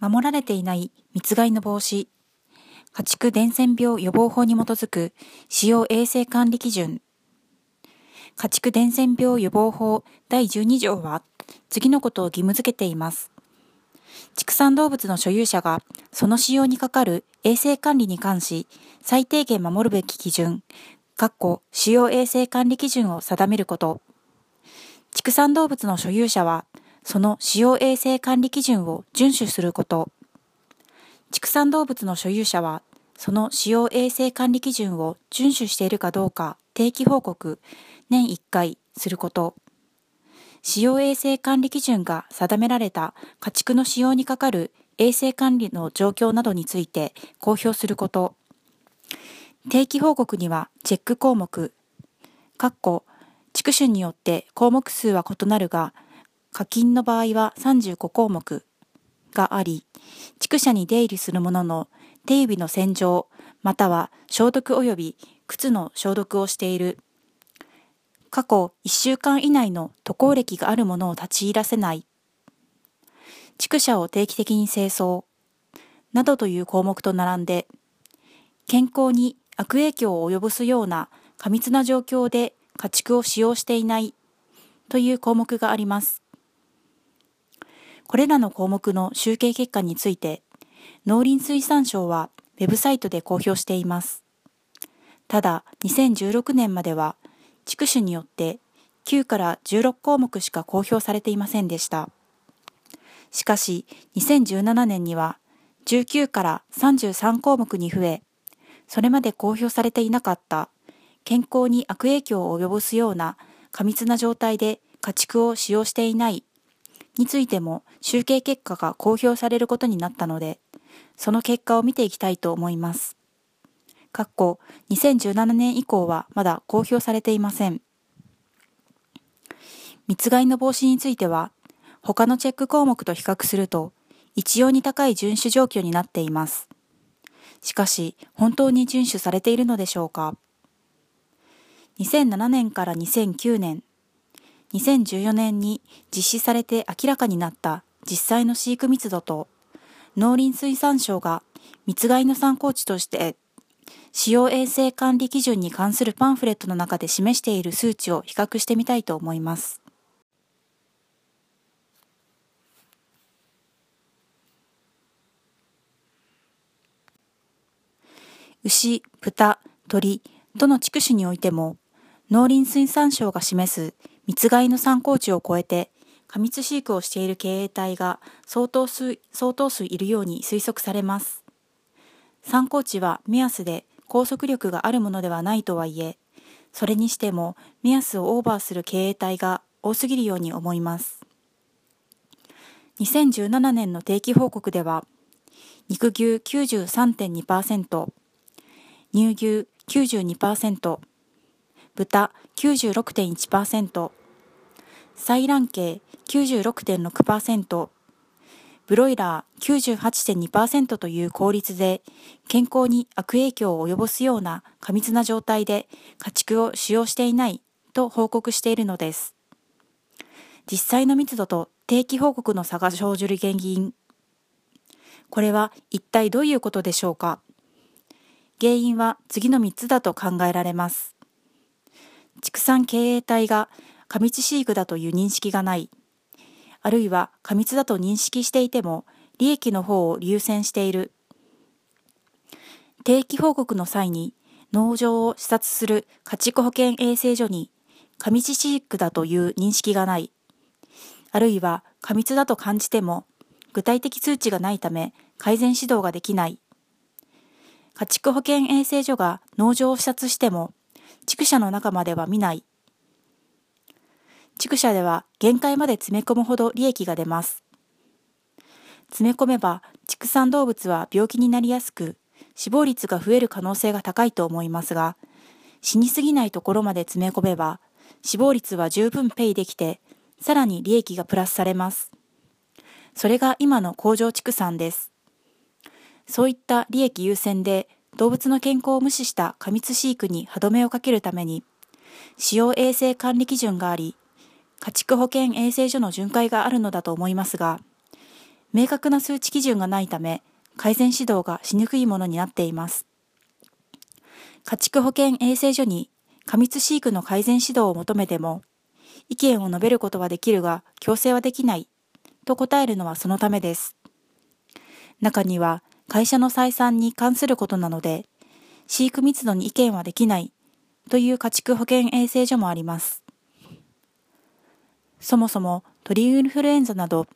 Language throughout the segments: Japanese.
守られていない密害の防止、家畜伝染病予防法に基づく使用衛生管理基準、家畜伝染病予防法第12条は次のことを義務付けています。畜産動物の所有者がその使用にかかる衛生管理に関し最低限守るべき基準、括弧使用衛生管理基準を定めること。畜産動物の所有者はその使用衛生管理基準を遵守すること。畜産動物の所有者は、その使用衛生管理基準を遵守しているかどうか定期報告、年1回すること。使用衛生管理基準が定められた家畜の使用にかかる衛生管理の状況などについて公表すること。定期報告にはチェック項目、括弧、畜種によって項目数は異なるが、課金の場合は35項目があり、畜舎に出入りする者の手指の洗浄、または消毒及び靴の消毒をしている。過去1週間以内の渡航歴がある者を立ち入らせない。畜舎を定期的に清掃。などという項目と並んで、健康に悪影響を及ぼすような過密な状況で家畜を使用していないという項目があります。これらの項目の集計結果について、農林水産省はウェブサイトで公表しています。ただ、2016年までは、地区種によって9から16項目しか公表されていませんでした。しかし、2017年には19から33項目に増え、それまで公表されていなかった健康に悪影響を及ぼすような過密な状態で家畜を使用していないについても集計結果が公表されることになったので、その結果を見ていきたいと思います。かっこ2017年以降はまだ公表されていません。密害の防止については、他のチェック項目と比較すると、一様に高い遵守状況になっています。しかし、本当に遵守されているのでしょうか ?2007 年から2009年、2014年に実施されて明らかになった実際の飼育密度と農林水産省が密害の参考値として使用衛生管理基準に関するパンフレットの中で示している数値を比較してみたいと思います。牛、豚、鳥、どの地区種においても農林水産省が示す密害の参考値を超えて過密飼育をしている経営体が相当数相当数いるように推測されます。参考値は目安で拘束力があるものではないとはいえ、それにしても目安をオーバーする経営体が多すぎるように思います。2017年の定期報告では、肉牛93.2%、乳牛92%、豚96.1%、採卵系96.6%、ブロイラー98.2%という効率で健康に悪影響を及ぼすような過密な状態で家畜を使用していないと報告しているのです。実際の密度と定期報告の差が生じる原因。これは一体どういうことでしょうか？原因は次の3つだと考えられます。畜産経営体が過密飼育だという認識がない、あるいは過密だと認識していても利益の方を優先している。定期報告の際に農場を視察する家畜保健衛生所に過密飼育だという認識がない、あるいは過密だと感じても具体的数値がないため改善指導ができない。家畜保健衛生所が農場を視察しても畜舎の中までは見ない。畜舎では限界まで詰め込むほど利益が出ます。詰め込めば畜産動物は病気になりやすく死亡率が増える可能性が高いと思いますが、死にすぎないところまで詰め込めば死亡率は十分ペイできて、さらに利益がプラスされます。それが今の工場畜産です。そういった利益優先で動物の健康を無視した過密飼育に歯止めをかけるために、使用衛生管理基準があり、家畜保健衛生所の巡回があるのだと思いますが、明確な数値基準がないため、改善指導がしにくいものになっています。家畜保健衛生所に過密飼育の改善指導を求めても、意見を述べることはできるが強制はできないと答えるのはそのためです。中には会社の採算に関することなので、飼育密度に意見はできないという家畜保健衛生所もあります。そもそも鳥インフルエンザなど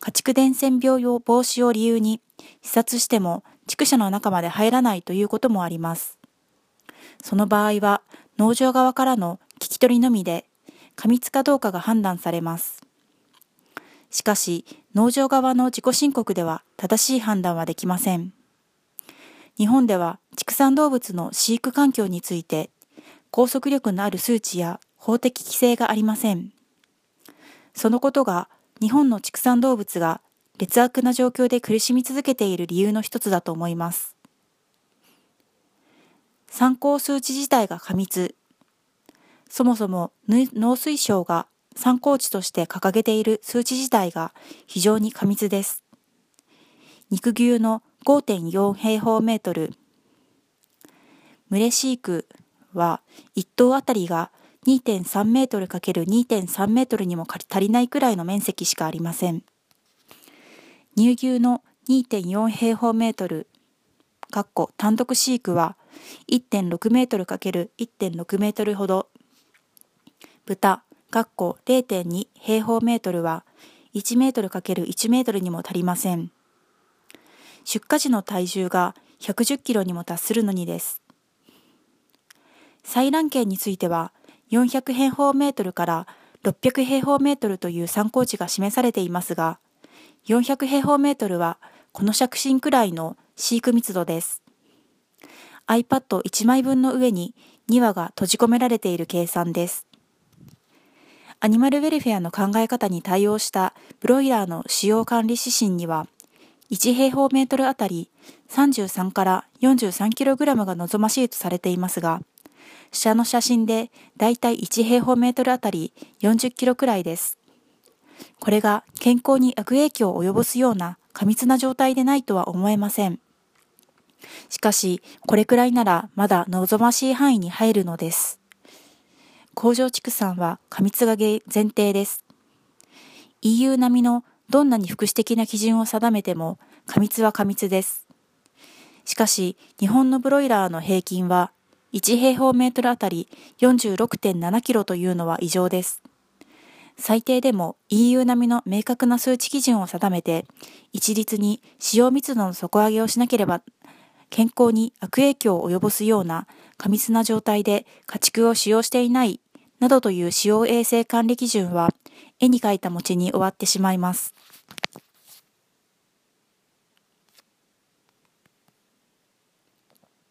家畜伝染病用防止を理由に視察しても畜舎の中まで入らないということもあります。その場合は農場側からの聞き取りのみで過密かどうかが判断されます。しかし農場側の自己申告では正しい判断はできません。日本では畜産動物の飼育環境について拘束力のある数値や法的規制がありません。そのことが日本の畜産動物が劣悪な状況で苦しみ続けている理由の一つだと思います。参考数値自体が過密。そもそも農水省が参考値として掲げている数値自体が非常に過密です。肉牛の5.4平方メートル。群れ飼育は1頭あたりが2.3メートル ×2.3 メートルにも足りないくらいの面積しかありません。乳牛の2.4平方メートル、かっこ単独飼育は1.6メートル ×1.6 メートルほど。豚、0.2平方メートルは1メートル ×1 メートルにも足りません。出荷時の体重が110キロにも達するのにです。採卵権については400平方メートルから600平方メートルという参考値が示されていますが、400平方メートルはこの借進くらいの飼育密度です。iPad1 枚分の上に2羽が閉じ込められている計算です。アニマルウェルフェアの考え方に対応したブロイラーの使用管理指針には、1平方メートルあたり33から 43kg が望ましいとされていますが、下の写真でだいたい1平方メートルあたり40キロくらいです。これが健康に悪影響を及ぼすような過密な状態でないとは思えません。しかし、これくらいならまだ望ましい範囲に入るのです。工場畜産は過密が前提です。EU 並みのどんなに福祉的な基準を定めても過密は過密です。しかし、日本のブロイラーの平均は1平方メートルあたり46.7キロというのは異常です。最低でも EU 並みの明確な数値基準を定めて、一律に使用密度の底上げをしなければ、健康に悪影響を及ぼすような過密な状態で家畜を使用していないなどという使用衛生管理基準は絵に描いた餅に終わってしまいます。